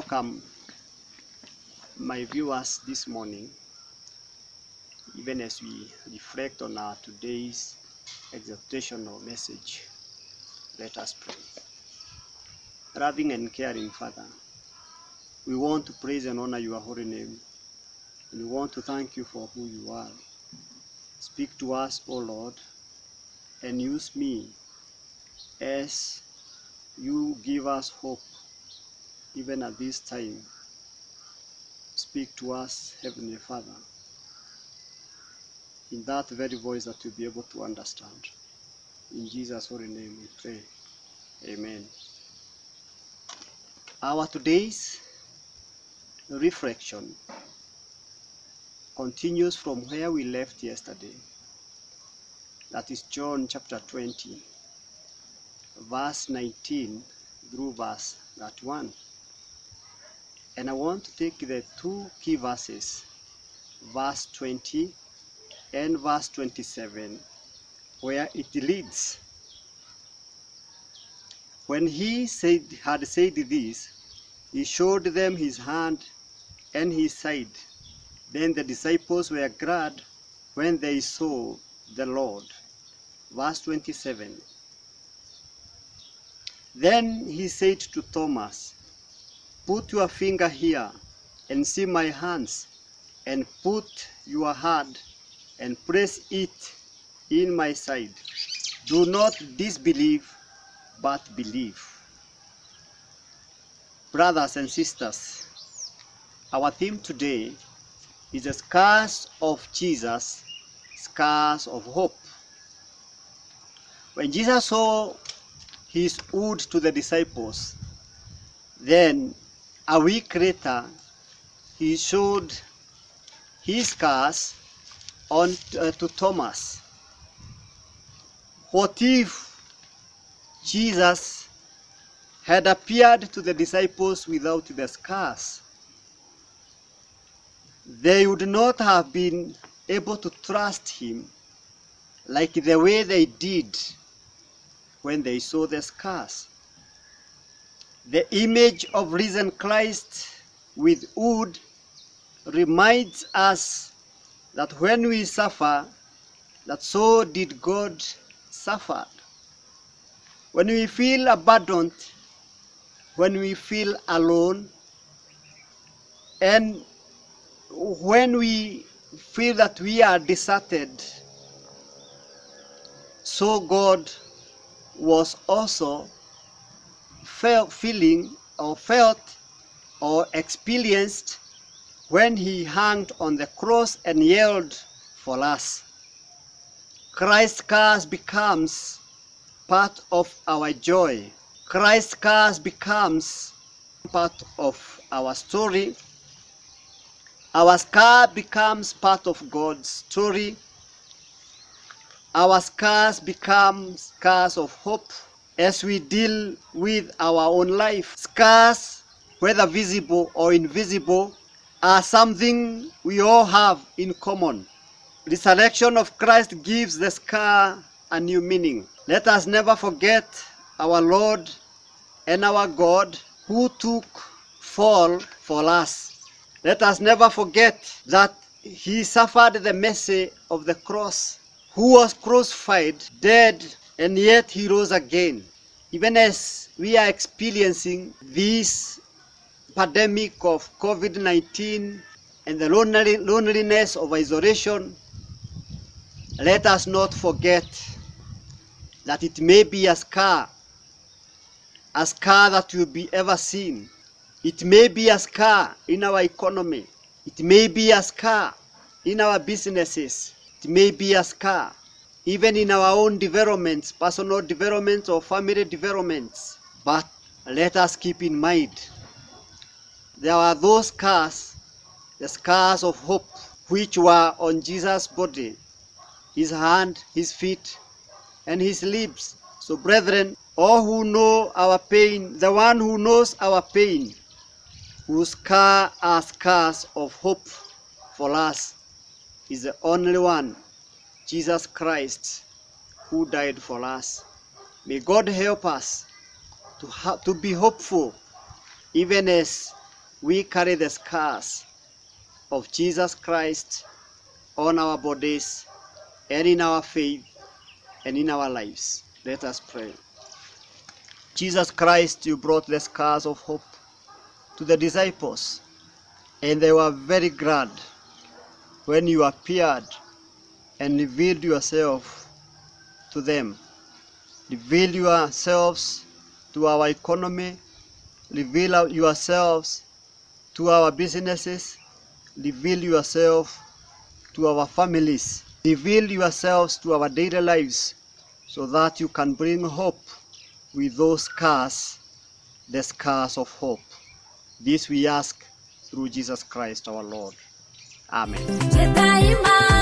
welcome my viewers this morning, even as we reflect on our today's exhortational message. Let us pray. Loving and caring Father, we want to praise and honor your holy name. And we want to thank you for who you are. Speak to us, O Lord, and use me as you give us hope even at this time. Speak to us, Heavenly Father, in that very voice that we'll be able to understand. In Jesus' holy name we pray. Amen. Our today's reflection continues from where we left yesterday. That is John chapter 20, verse 19 through verse 31. And I want to take the two key verses, verse 20 and verse 27, where it leads. When he said, had said this, he showed them his hand and his side. Then the disciples were glad when they saw the Lord. Verse 27. Then he said to Thomas, Put your finger here and see my hands, and put your hand and press it in my side. Do not disbelieve, but believe. Brothers and sisters, our theme today is the scars of Jesus, scars of hope. When Jesus saw his wood to the disciples, then a week later he showed his scars on uh, to Thomas. What if Jesus had appeared to the disciples without the scars? They would not have been able to trust him like the way they did when they saw the scars. The image of risen Christ with wood reminds us that when we suffer, that so did God suffer. When we feel abandoned, when we feel alone, and when we feel that we are deserted, so God was also felt feeling or felt or experienced when he hung on the cross and yelled for us. Christ's curse becomes part of our joy. Christ's curse becomes part of our story. Our scar becomes part of God's story. Our scars become scars of hope as we deal with our own life. Scars, whether visible or invisible, are something we all have in common. The resurrection of Christ gives the scar a new meaning. Let us never forget our Lord and our God who took fall for us. Let us never forget that he suffered the mercy of the cross, who was crucified, dead, and yet he rose again. Even as we are experiencing this pandemic of COVID-19 and the loneliness of isolation, let us not forget that it may be a scar, a scar that will be ever seen. It may be a scar in our economy. It may be a scar in our businesses. It may be a scar even in our own developments, personal developments or family developments. But let us keep in mind there are those scars, the scars of hope, which were on Jesus' body, his hand, his feet, and his lips. So, brethren, all who know our pain, the one who knows our pain, whose scar are scars of hope for us, is the only one, Jesus Christ, who died for us. May God help us to, ha- to be hopeful, even as we carry the scars of Jesus Christ on our bodies and in our faith and in our lives. Let us pray. Jesus Christ, you brought the scars of hope to the disciples, and they were very glad when you appeared and revealed yourself to them. Reveal yourselves to our economy, reveal yourselves to our businesses, reveal yourself to our families, reveal yourselves to our daily lives so that you can bring hope with those scars, the scars of hope. This we ask through Jesus Christ our Lord. Amen.